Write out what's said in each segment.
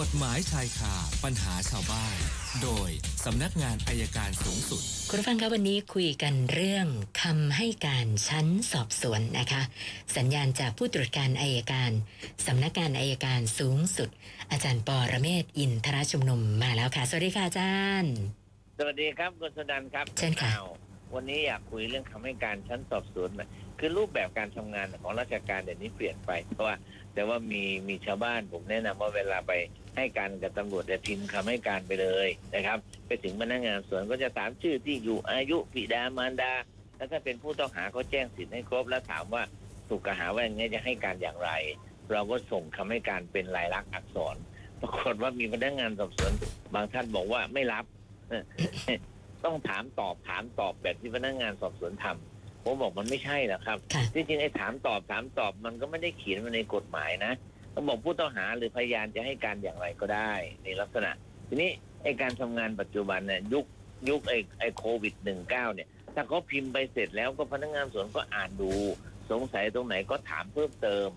กฎหมายชายคาปัญหาชาวบ้าน โดยสำนักงานอายการสูงสุด คุณผู้ฟังคะวันนี้คุยกันเรื่องคำให้การชั้นสอบสวนนะคะ สัญญาณจากผู้ตรวจการอายการสำนักงานอายการสูงสุด อาจารย์ปอระเมศวร์อินทรชุมนุมมาแล้วค่ะ สวัสดีค่ะอาจารย์ สวัสดีครับคุณสดันครับเชิญค่ะอ้าววันนี้อยากคุยเรื่องคำให้การชั้นสอบสวนหน่อยคือรูปแบบการทำงานของราชการเดี๋ยวนี้เปลี่ยนไปเพราะว่า แต่ว่ามีมีชาวบ้านผมแนะนำว่าเวลาไปให้การกับตำรวจจะพิมพ์คำให้การไปเลยนะครับ ไปถึงพนักงานสวนก็จะถามชื่อที่อยู่อายุบิดามารดา แล้วถ้าเป็นผู้ต้องหาเขาแจ้งสิทธิ์ให้ครบ แล้วถามว่าถูกกล่าวหาว่าอย่างนี้จะให้การอย่างไร เราก็ส่งคำให้การเป็นลายลักษณ์อักษร ปรากฏว่ามีพนักงานสอบสวนบางท่านบอกว่าไม่รับ ต้องถามตอบถามตอบแบบที่พนักงานสอบสวนทำ ผมบอกมันไม่ใช่หรอกครับค่ะที่จริงไอ้ถามตอบถามตอบมันก็ไม่ได้เขียนมาในกฎหมายนะต้องบอกผู้ต้องหาหรือพยานจะให้การอย่างไรก็ได้ในลักษณะ ทีนี้ไอ้การทำงานปัจจุบันเนี่ยยุคยุคไอ้ไอ้โควิดหนึ่งเก้าเนี่ย ถ้าเขาพิมพ์ไปเสร็จแล้วก็พนักงานสวนก็อ่านดู สงสัยตรงไหนก็ถามเพิ่มเติม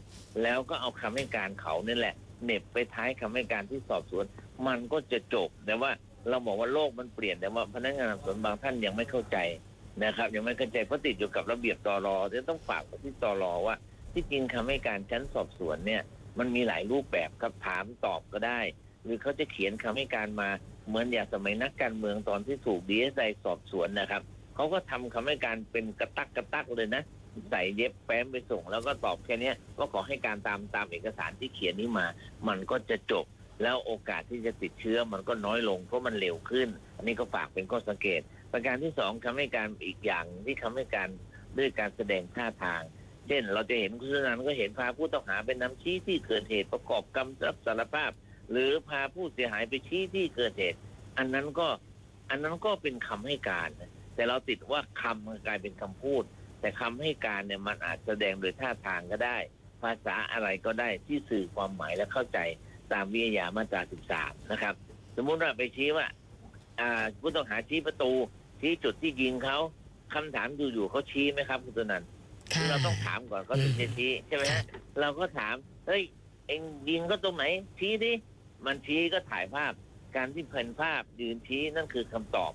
แล้วก็เอาคำให้การเขานี่แหละเหน็บไปท้ายคำให้การที่สอบสวน มันก็จะจบแต่ว่าเราบอกว่าโลกมันเปลี่ยนแต่ว่าพนักงานสอบสวนบางท่านยังไม่เข้าใจ นะครับยังไม่เข้าใจเพราะติดอยู่กับระเบียบตรอจะต้องฝากที่ตรอว่า ที่จริงคำให้การชั้นสอบสวนเนี่ย มันมีหลายรูปแบบครับถามตอบก็ได้ หรือเขาจะเขียนคำให้การมาเหมือนอย่างสมัยนักการเมืองตอนที่ถูกดีเอสไอสอบสวนนะครับเขาก็ทำคำให้การเป็นกระตักกระตักเลยนะใส่เย็บแฟ้มไปส่ง แล้วก็ตอบแค่นี้ว่าขอให้การตามตามเอกสารที่เขียนนี้มา มันก็จะจบแล้วโอกาสที่จะติดเชื้อมันก็น้อยลงเพราะมันเร็วขึ้น อันนี้ก็ฝากเป็นข้อสังเกต ประการที่สองคำให้การอีกอย่างที่คำให้การด้วยการแสดงท่าทาง เช่น เราจะเห็นคุณสุนันก็เห็นพาผู้ต้องหาไปนำชี้ที่เกิดเหตุประกอบคำรับสารภาพ หรือพาผู้เสียหายไปชี้ที่เกิดเหตุ อันนั้นก็อันนั้นก็เป็นคำให้การ แต่เราติดว่าคำมันกลายเป็นคำพูด แต่คำให้การเนี่ยมันอาจแสดงโดยท่าทางก็ได้ ภาษาอะไรก็ได้ที่สื่อความหมายและเข้าใจตามวิทยามาตรา 13 นะครับ สมมุติว่าไปชี้ว่า ผู้ต้องหาชี้ประตูชี้จุดที่ยิงเขาคำถามอยู่ๆเขาชี้ไหมครับคุณตุนันท์ค่ะเราต้องถามก่อนเขาถึงจะชี้ใช่ไหมฮะเราก็ถามเฮ้ยเอ็งยิงก็ตรงไหน ชี้ดิมันชี้ก็ถ่ายภาพ การที่เพ่นภาพยืนชี้นั่นคือคำตอบ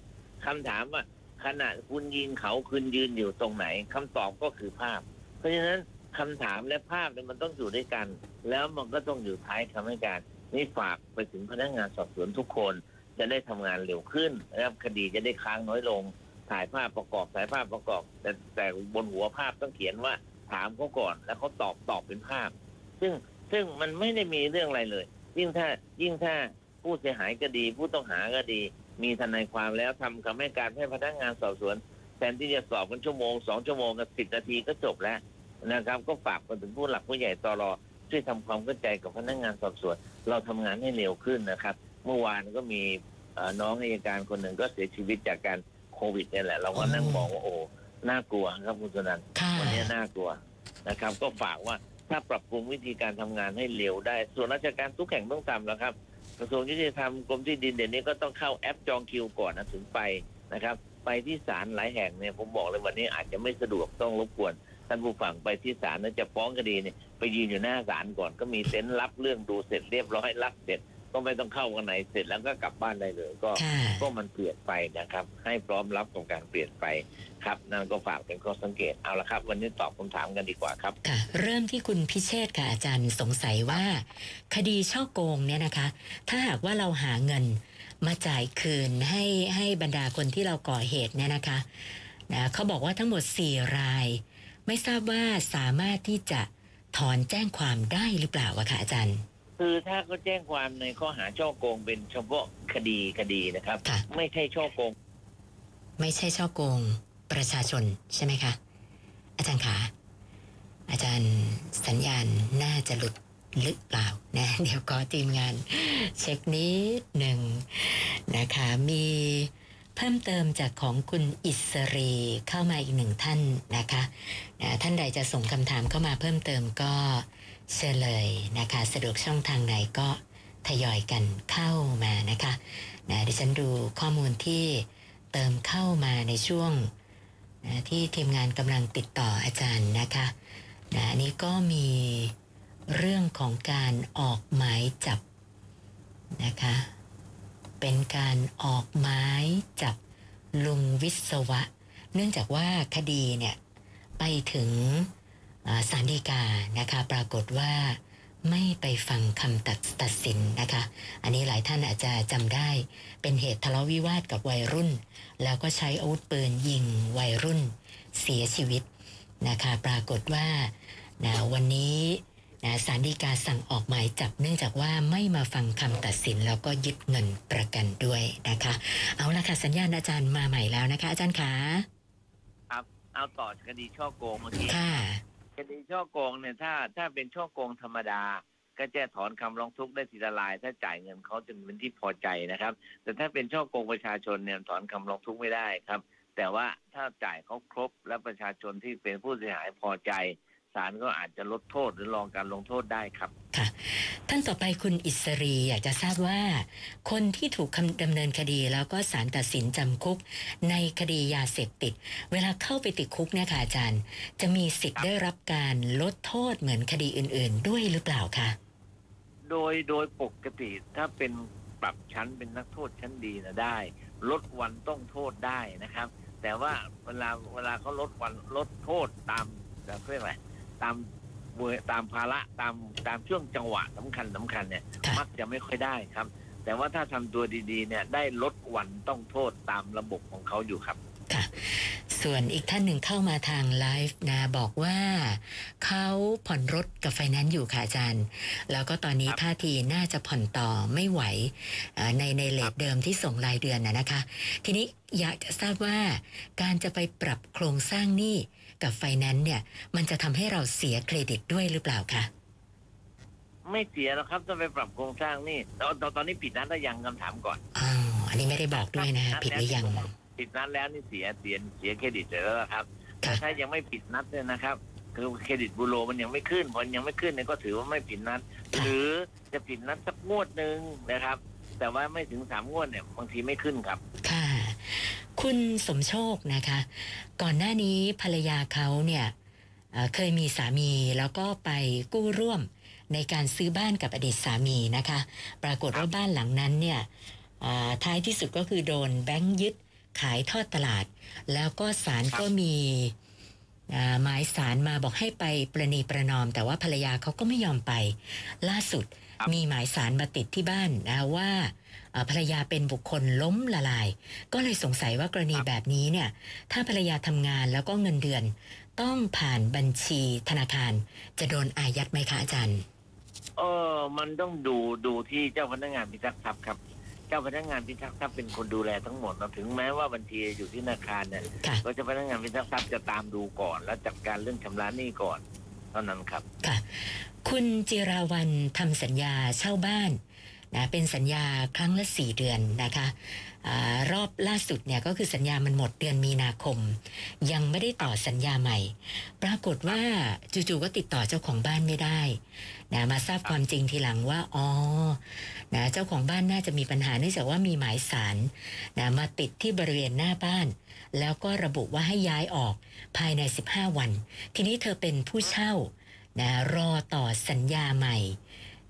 คำถามว่าขณะคุณยิงเขาคุณยืนอยู่ตรงไหนคำตอบก็คือภาพ เพราะฉะนั้นคำถามและภาพเนี่ยมันต้องอยู่ด้วยกัน แล้วมันก็ต้องอยู่ท้ายคำให้การนี่ฝากไปถึงพนักงานสอบสวนทุกคน จะได้ทำงานเร็วขึ้นนะครับคดีจะได้ค้างน้อยลง ถ่ายภาพประกอบถ่ายภาพประกอบ แต่แต่บนหัวภาพต้องเขียนว่าถามเขาก่อน แล้วเขาตอบตอบเป็นภาพ ซึ่งซึ่งมันไม่ได้มีเรื่องอะไรเลย ยิ่งถ้ายิ่งถ้าผู้เสียหายก็ดี ผู้ต้องหาก็ดี มีทนายความแล้วทำคำให้การให้พนักงานสอบสวนแทนที่จะสอบกันชั่วโมงสองชั่วโมงกับสิบนาทีก็จบแล้วนะครับ ก็ฝากไปถึงผู้หลักผู้ใหญ่ตรอช่วยทำความเข้าใจกับพนักงานสอบสวน เราทำงานให้เร็วขึ้นนะครับ เมื่อวานก็มีเอ่อน้องอัยการคนหนึ่งก็เสียชีวิตจากการโควิดเนี่ยแหละ เราก็นั่งมองว่าโอ้น่ากลัวครับคุณสนันค่ะวันนี้น่ากลัวนะครับ ก็ฝากว่าถ้าปรับปรุงวิธีการทำงานให้เร็วได้ ส่วนราชการทุกแห่งต้องทำแล้วครับกระทรวงยุติธรรมกรมที่ดินเดี๋ยวนี้ก็ต้องเข้าแอปจองคิวก่อนนะถึงไปนะครับ ไปที่ศาลหลายแห่งเนี่ยผมบอกเลยวันนี้อาจจะไม่สะดวกต้องรบกวนท่านผู้ฟังไปที่ศาลนั้นจะฟ้องคดีเนี่ยไปยืนอยู่หน้าศาลก่อนก็มีเต็นท์รับเรื่องดูเสร็จเรียบร้อยรับเสร็จ ก็ไม่ต้องเข้ากันไหนเสร็จแล้วก็กลับบ้านได้เลย ก็ค่ะก็มันเปลี่ยนไปนะครับ ให้พร้อมรับกับการเปลี่ยนไปครับนั่นก็ฝากเป็นข้อสังเกตเอาละครับ วันนี้ตอบคำถามกันดีกว่าครับค่ะ เริ่มที่คุณพิเชษฐ์ค่ะอาจารย์สงสัยว่า คดีช่อโกงเนี่ยนะคะ ถ้าหากว่าเราหาเงินมาจ่ายคืนให้ให้บรรดาคนที่เราก่อเหตุเนี่ยนะคะนะเขาบอกว่าทั้งหมด 4 ราย ไม่ทราบว่าสามารถที่จะถอนแจ้งความได้หรือเปล่าอะคะอาจารย์ คือถ้าเขาแจ้งความในข้อหาช่อโกงเป็นเฉพาะคดีคดีนะครับ ค่ะ ไม่ใช่ช่อโกง ไม่ใช่ช่อโกงประชาชนใช่ไหมคะ อาจารย์คะอาจารย์สัญญาณน่าจะหลุดหรือเปล่านะ เดี๋ยวก็ทีมงาน เช็คนิดหนึ่งนะคะ มีเพิ่มเติมจากของคุณอิสรีเข้ามาอีกหนึ่งท่านนะคะนะท่านใดจะส่งคำถามเข้ามาเพิ่มเติมก็ เชิญเลยนะคะ สะดวกช่องทางไหนก็ทยอยกันเข้ามานะคะนะดิฉันดูข้อมูลที่เติมเข้ามาในช่วงนะที่ทีมงานกำลังติดต่ออาจารย์นะคะนะอันนี้ก็มีเรื่องของการออกหมายจับนะคะ เป็นการออกหมายจับลุงวิศวะ เนื่องจากว่าคดีเนี่ยไปถึง ลฎีกานะคะ ปรากฏว่าไม่ไปฟังคำตัดตัดสินนะคะ อันนี้หลายท่านอาจจะจำได้ เป็นเหตุทะเลาะวิวาทกับวัยรุ่น แล้วก็ใช้อาวุธปืนยิงวัยรุ่นเสียชีวิตนะคะ ปรากฏว่านะวันนี้นะศาลฎีกาสั่งออกหมายจับเนื่องจากว่าไม่มาฟังคำตัดสินแล้วก็ยึดเงินประกันด้วยนะคะ เอาละค่ะสัญญาณอาจารย์มาใหม่แล้วนะคะ อาจารย์ขาครับเอาต่อคดีช่อโกงเมื่อกี้ค่ะ คดีช่อโกงเนี่ยถ้าถ้าเป็นช่อโกงธรรมดา ก็จะถอนคำร้องทุกข์ได้ทีละลาย ถ้าจ่ายเงินเขาจนเป็นที่พอใจนะครับ แต่ถ้าเป็นช่อโกงประชาชนเนี่ยถอนคำร้องทุกข์ไม่ได้ครับ แต่ว่าถ้าจ่ายเขาครบและประชาชนที่เป็นผู้เสียหายพอใจ ศาลก็อาจจะลดโทษหรือรองการลงโทษได้ครับ ค่ะ ท่านต่อไปคุณอิสรีอยากจะทราบว่า คนที่ถูกคำดำเนินคดีแล้วก็ศาลตัดสินจำคุก ในคดียาเสพติด เวลาเข้าไปติดคุกเนี่ยค่ะอาจารย์ จะมีสิทธิ์ได้รับการลดโทษเหมือนคดีอื่น ๆ ด้วยหรือเปล่าคะโดยโดยปกติถ้าเป็นปรับชั้นเป็นนักโทษชั้นดีนะได้ ลดวันต้องโทษได้นะครับ แต่ว่าเวลาเวลาเขาลดวันลดโทษตามแบบเรียกอะไร ตามเวตามภาระตามตามช่วงจังหวะสำคัญสำคัญเนี่ย ค่ะ มักจะไม่ค่อยได้ครับ แต่ว่าถ้าทำตัวดีๆ เนี่ยได้ลดวันต้องโทษตามระบบของเขาอยู่ครับ ค่ะส่วนอีกท่านหนึ่งเข้ามาทางไลฟ์นะบอกว่าเขาผ่อนรถกับไฟแนนซ์อยู่ค่ะอาจารย์ แล้วก็ตอนนี้ครับท่าทีน่าจะผ่อนต่อไม่ไหวเอ่อในใน rate เดิมที่ส่งรายเดือนนะนะคะ ทีนี้อยากจะทราบว่าการจะไปปรับโครงสร้างหนี้ กับไฟแนนซ์เนี่ย มันจะทำให้เราเสียเครดิตด้วยหรือเปล่าคะไม่เสียหรอกครับถ้าไปปรับโครงสร้างนี่ตอนตอนตอนนี้ผิดนัดหรือยังคำถามก่อนอ๋ออันนี้ไม่ได้บอกด้วยนะฮะผิดหรือยังผิดนัดแล้วนี่เสียเสียเสียเครดิตไปแล้วล่ะครับแต่ค่ะถ้ายังไม่ผิดนัดเนี่ยนะครับ คือเครดิตบูโรมันยังไม่ขึ้นพอยังไม่ขึ้นเนี่ยก็ถือว่าไม่ผิดนัด หรือจะผิดนัดสักงวดหนึ่งนะครับ แต่ว่าไม่ถึงสามงวดเนี่ยบางทีไม่ขึ้นครับค่ะ คุณสมโชคนะคะ ก่อนหน้านี้ภรรยาเขาเนี่ยเอ่อเคยมีสามีแล้วก็ไปกู้ร่วมในการซื้อบ้านกับอดีตสามีนะคะ ปรากฏว่าบ้านหลังนั้นเนี่ยอ่าท้ายที่สุดก็คือโดนแบงค์ยึดขายทอดตลาด แล้วก็ศาลครับก็มีอ่าหมายสารมาบอกให้ไปประนีประนอม แต่ว่าภรรยาเขาก็ไม่ยอมไป ล่าสุดมีหมายสารมาติดที่บ้านนะว่าอ่า ภรรยาเป็นบุคคลล้มละลาย ก็เลยสงสัยว่ากรณีแบบนี้เนี่ย ถ้าภรรยาทำงานแล้วก็เงินเดือน ต้องผ่านบัญชีธนาคาร จะโดนอายัดไหมคะอาจารย์เออมันต้องดูดูที่เจ้าพนักงานพิทักษ์ทรัพย์ครับ เจ้าพนักงานพิทักษ์ทรัพย์เป็นคนดูแลทั้งหมดเราถึงแม้ว่าบัญชีอยู่ที่ธนาคารเนี่ยค่ะก็เจ้าพนักงานพิทักษ์ทรัพย์จะตามดูก่อน แล้วจัดการเรื่องชำระหนี้ก่อนเท่านั้นครับ ค่ะ คุณจิราวันทำสัญญาเช่าบ้าน นะเป็นสัญญาครั้งละสี่เดือนนะคะอรอบล่าสุดเนี่ยก็คือสัญญามันหมดเดือนมีนาคม ยังไม่ได้ต่อสัญญาใหม่ ปรากฏว่าจู่ๆก็ติดต่อเจ้าของบ้านไม่ได้นะมาทราบความจริงทีหลังว่าอ๋อนะเจ้าของบ้านน่าจะมีปัญหาเนื่องจากว่ามีหมายสารนะมาติดที่บริเวณหน้าบ้าน แล้วก็ระบุว่าให้ย้ายออกภายใน 15 วัน ทีนี้เธอเป็นผู้เช่านะรอต่อสัญญาใหม่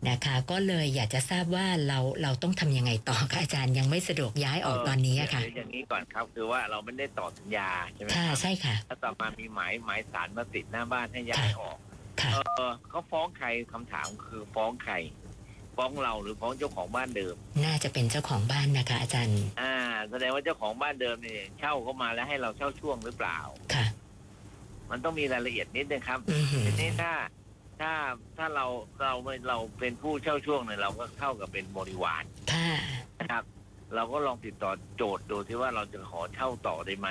นะคะ ก็เลยอยากจะทราบว่าเราเราต้องทำยังไงต่อคะอาจารย์ยังไม่สะดวกย้ายออกตอนนี้อะค่ะเดี๋ยวอย่างนี้ก่อนครับคือว่าเราไม่ได้ต่อสัญญาใช่ไหมคค่ะรับใช่ค่ะ แล้วต่อมามีหมายหมายสารมาติดหน้าบ้านให้ย้ายออก ค่ะ เออเขาฟ้องใครคำถามคือฟ้องใคร ฟ้องเราหรือฟ้องเจ้าของบ้านเดิม น่าจะเป็นเจ้าของบ้านนะคะ อาจารย์อ่า แสดงว่าเจ้าของบ้านเดิมเนี่ยเช่าเข้ามาแล้วให้เราเช่าช่วงหรือเปล่า ค่ะ มันต้องมีรายละเอียดนิดนึงครับอือหือทีนี้ถ้า ถ้าถ้าเราเราเราเป็นผู้เช่าช่วงเนี่ยเราก็เข้ากับเป็นบริวารค่ะ นะครับ เราก็ลองติดต่อโจทย์ดูที่ว่าเราจะขอเช่าต่อได้ไหม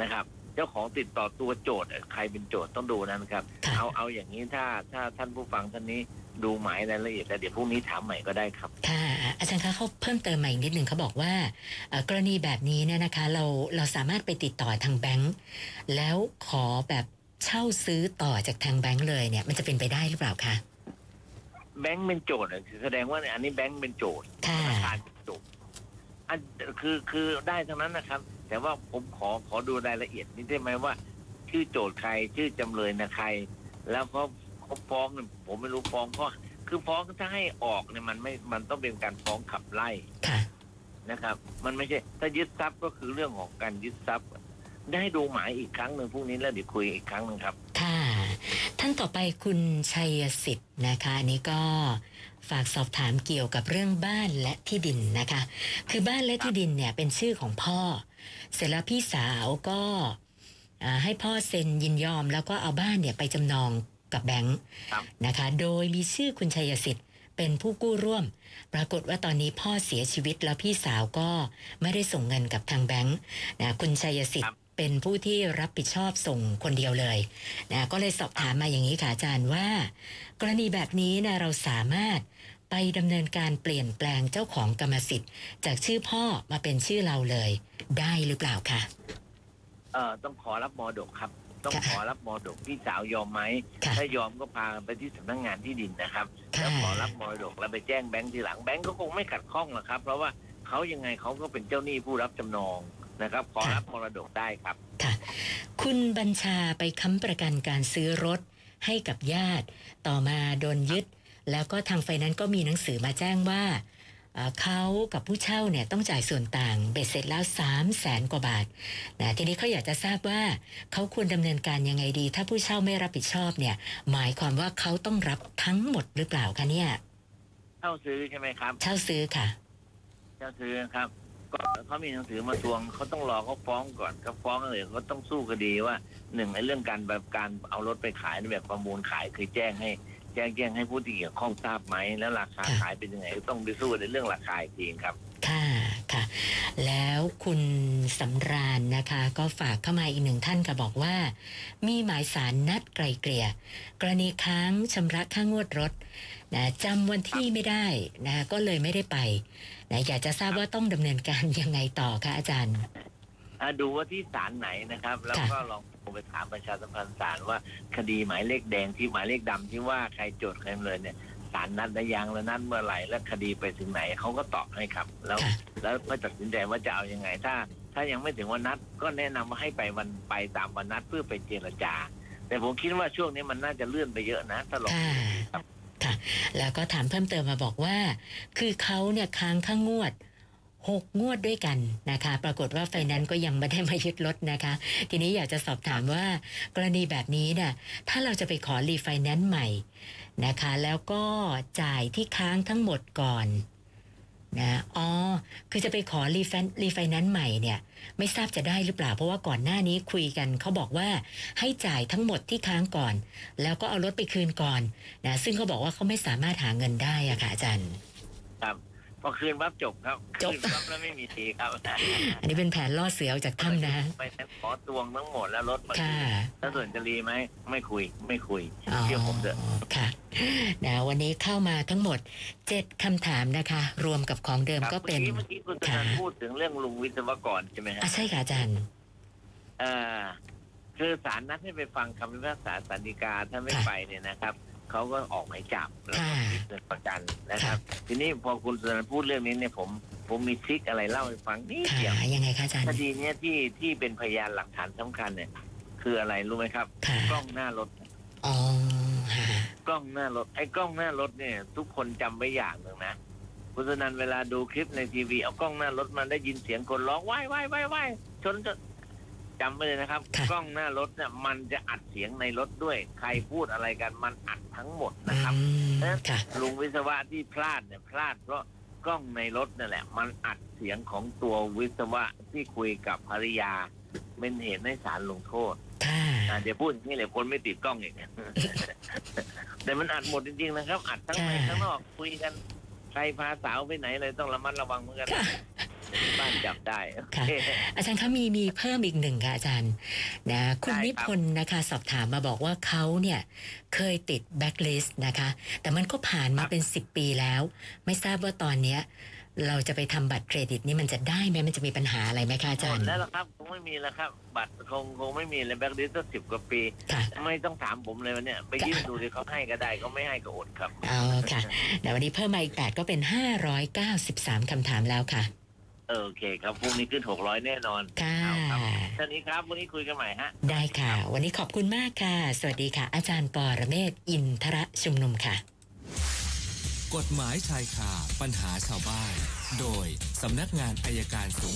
นะครับ เจ้าของติดต่อตัวโจทย์ใครเป็นโจทย์ต้องดูนะครับ ค่ะ เอาเอาอย่างนี้ถ้าถ้าท่านผู้ฟังท่านนี้ดูหมายรายละเอียดแล้วเดี๋ยวพรุ่งนี้ถามใหม่ก็ได้ครับ ค่ะ อาจารย์คะเขาเพิ่มเติมมาอีกนิดหนึ่งเขาบอกว่าเอ่อกรณีแบบนี้เนี่ยนะคะ เราเราสามารถไปติดต่อทางแบงก์แล้วขอแบบ เช่าซื้อต่อจากทางแบงก์เลยเนี่ยมันจะเป็นไปได้หรือเปล่าคะแบงค์เป็นโจทย์อะคือแสดงว่าอันนี้แบงค์เป็นโจทย์ค่ะธนาคารเป็นโจทย์อันคือคือได้ทั้งนั้นนะครับ แต่ว่าผมขอขอดูรายละเอียดนิดได้ไหมว่า ชื่อโจทย์ใครชื่อจำเลยนะใคร แล้วเขาเขาฟ้องเนี่ยผมไม่รู้ฟ้องเพราะคือคือฟ้องถ้าให้ออกเนี่ยมันไม่มันต้องเป็นการฟ้องขับไล่ ค่ะ นะครับมันไม่ใช่ถ้ายึดทรัพย์ก็คือเรื่องของการยึดทรัพย์ ได้ดูหมายอีกครั้งหนึ่งพรุ่งนี้แล้วเดี๋ยวคุยอีกครั้งหนึ่งครับ ค่ะ ท่านต่อไปคุณชัยสิทธิ์นะคะอันนี้ก็ฝากสอบถามเกี่ยวกับเรื่องบ้านและที่ดินนะคะ คือบ้านและที่ดินเนี่ยเป็นชื่อของพ่อ เสร็จแล้วพี่สาวก็ให้พ่อเซ็นยินยอม แล้วก็เอาบ้านเนี่ยไปจำนองกับแบงค์นะคะ โดยมีชื่อคุณชัยสิทธิ์เป็นผู้กู้ร่วม ปรากฏว่าตอนนี้พ่อเสียชีวิตแล้วพี่สาวก็ไม่ได้ส่งเงินกับทางแบงค์นะคุณชัยสิทธิ์ เป็นผู้ที่รับผิดชอบส่งคนเดียวเลยนะก็เลยสอบถามมาอย่างนี้ค่ะอาจารย์ว่า กรณีแบบนี้นะเราสามารถไปดำเนินการเปลี่ยนแปลงเจ้าของกรรมสิทธิ์ จากชื่อพ่อมาเป็นชื่อเราเลย ได้หรือเปล่าคะเอ่อต้องขอรับมรดกครับ ต้องค่ะขอรับมรดกพี่สาวยอมไหมค่ะถ้ายอมก็พาไปที่สำนักงานที่ดินนะครับค่ะแล้วขอรับมรดกแล้วไปแจ้งแบงค์ทีหลังแบงค์ก็คงไม่ขัดข้องหรอกครับ เพราะว่าเขายังไงเขาก็เป็นเจ้าหนี้ผู้รับจำนอง นะครับ ขอรับมรดกได้ครับ ค่ะ คุณบัญชาไปค้ำประกันการซื้อรถให้กับญาติ ต่อมาโดนยึด แล้วก็ทางไฟนั้นซ์ก็มีหนังสือมาแจ้งว่าเอ่อเขากับผู้เช่าเนี่ยต้องจ่ายส่วนต่างเบ็ดเสร็จแล้ว3 0 0แสนกว่าบาทนะทีนี้เขาอยากจะทราบว่าเขาควรดำเนินการยังไงดี ถ้าผู้เช่าไม่รับผิดชอบเนี่ย หมายความว่าเขาต้องรับทั้งหมดหรือเปล่าคะเนี่ย เช่าซื้อใช่ไหมครับ เช่าซื้อค่ะ เช่าซื้อนะครับ ก็เขามีหนังสือมาทวงเขาต้องรอเขาฟ้องก่อนเขาฟ้องเลยเขาต้องสู้คดีว่าหนึ่งในเรื่องการแบบการเอารถไปขายในแบบประมูลขายคือแจ้งให้ แจ้งแจ้งให้ผู้ที่เกี่ยวข้องทราบไหมแล้วราคาขายเป็นยังไงต้องไปสู้ในเรื่องราคาเองครับ แล้วคุณสำราญนะคะ ก็ฝากเข้ามาอีกหนึ่งท่านค่ะบอกว่า มีหมายสารนัดไกลเกลี่ย กรณีค้างชำระค่างวดรถนะจำวันที่ไม่ได้นะก็เลยไม่ได้ไปนะอยากจะทราบว่าต้องดำเนินการยังไงต่อคะอาจารย์อะดูว่าที่ศาลไหนนะครับ แล้วก็ลองโทรไปถามประชาสัมพันธ์ศาลว่าคดีหมายเลขแดงที่หมายเลขดำที่ว่าใครโจทย์ใครเลยเนี่ย ศาลนัดได้ยังแล้วนัดเมื่อไหร่แล้วคดีไปถึงไหนเขาก็ตอบให้ครับ แล้วค่ะแล้วก็ตัดสินใจว่าจะเอายังไง ถ้า ถ้ายังไม่ถึงวันนัดก็แนะนำว่าให้ไปวันไปตามวันนัดเพื่อไปเจรจา แต่ผมคิดว่าช่วงนี้มันน่าจะเลื่อนไปเยอะนะถ้าลองค่ะดูครับค่ะ แล้วก็ถามเพิ่มเติมมาบอกว่า คือเขาเนี่ยค้างค่างวดหกงวดด้วยกันนะคะ ปรากฏว่าไฟแนนซ์ก็ยังไม่ได้มายึดรถนะคะ ทีนี้อยากจะสอบถามว่ากรณีแบบนี้เนี่ยถ้าเราจะไปขอรีไฟแนนซ์ใหม่ นะคะ แล้วก็จ่ายที่ค้างทั้งหมดก่อนนะอ๋อ คือจะไปขอรีไฟรีไฟแนนซ์ใหม่เนี่ย ไม่ทราบจะได้หรือเปล่า เพราะว่าก่อนหน้านี้คุยกันเขาบอกว่าให้จ่ายทั้งหมดที่ค้างก่อน แล้วก็เอารถไปคืนก่อนนะซึ่งเขาบอกว่าเขาไม่สามารถหาเงินได้อะค่ะอาจารย์ ครับ พอคืนปั๊บจบครับจบ คืนปั๊บแล้วไม่มีทีครับอันนี้เป็นแผนล่อเสือออกจากถ้ำนะ ไปนั้นขอตวงทั้งหมดแล้วรถมาค่ะ ถ้าส่วนจะรีไหมไม่คุย ไม่คุยอ๋อเชื่อผมเถอะ ค่ะนะวันนี้เข้ามาทั้งหมดเจ็ดคำถามนะคะ รวมกับของเดิมครับก็เป็นเมื่อกี้เมื่อกี้คุณธนาค่ะพูดถึงเรื่องลุงวิศวกรใช่ไหมฮะอะใช่ค่ะอาจารย์ เอ่อคือศาลนัดให้ไปฟังคำพิพากษาสันติกาถ้าไม่ค่ะ ไปเนี่ยนะครับ เขาก็ออกหมายจับแล้วก็ค่ะมีเงินประกันนะครับ ทีนี้พอคุณสุนันท์พูดเรื่องนี้เนี่ยผมผมมีทริคอะไรเล่าให้ฟังนี่ค่ะเดียวยังไงคะอาจารย์คดีเนี้ยที่ที่เป็นพยานหลักฐานสำคัญเนี่ย คืออะไรรู้ไหมครับค่ะกล้องหน้ารถอ๋อค่ะกล้องหน้ารถไอ้กล้องหน้ารถเนี่ย ทุกคนจำไว้อย่างหนึ่งนะคุณสนันเวลาดูคลิปในทีวีเอากล้องหน้ารถมันได้ยินเสียงคนร้องว้ายว้ายว้ายว้ายชน จะจำไว้เลยนะครับ ค่ะ กล้องหน้ารถเนี่ยมันจะอัดเสียงในรถด้วย ใครพูดอะไรกันมันอัดทั้งหมดอืนะครับ มค่ะ ลุงวิศวะที่พลาดเนี่ยพลาดเพราะกล้องในรถนั่นแหละ มันอัดเสียงของตัววิศวะที่คุยกับภรรยา เป็นเหตุให้ศาลลงโทษค่ะ อะเดี๋ยวพูดอย่างนี้เลยคนไม่ติดกล้องอีก แต่มันอัดหมดจริงๆนะครับ อัดทั้งในค่ะ ข้างนอกคุยกัน ใครพาสาวไปไหนเลยต้องระมัดระวังเหมือนกัน ค่ะ บ้านจับได้โอเคค่ะอาจารย์คะมีมีเพิ่มอีกหนึ่งค่ะอาจารย์นะคุณได้ครับนิพนธ์นะคะ สอบถามมาบอกว่าเขาเนี่ยเคยติดแบ็คลิสต์นะคะ แต่มันก็ผ่านมาเป็น10ปีแล้ว ไม่ทราบว่าตอนเนี้ย เราจะไปทำบัตรเครดิตนี่มันจะได้ไหมมันจะมีปัญหาอะไรไหมคะอาจารย์ หมดแล้วล่ะครับคงไม่มีแล้วครับ บัตรคงคงไม่มีเลยแบ็คลิสต์สิบกว่าปีค่ะ ไม่ต้องถามผมเลยวันเนี้ยไปยื่นดูดิเขาให้ก็ได้เขาไม่ให้ก็อดครับ เอาค่ะเดี๋ยววันนี้เพิ่มมาอีก 8 ก็เป็น 593คำถามแล้วค่ะเออ โอเคครับพรุ่งนี้ขึ้นหกร้อยแน่นอนค่ะเอาครับท่านี้ครับวันนี้คุยกันใหม่ฮะ ได้ค่ะ วันนี้ขอบคุณมากค่ะ สวัสดีค่ะ อาจารย์ปอระเมศวร์อินทระชุมนุมค่ะ กฎหมายชายคาปัญหาชาวบ้าน โดยสำนักงานอายการสูง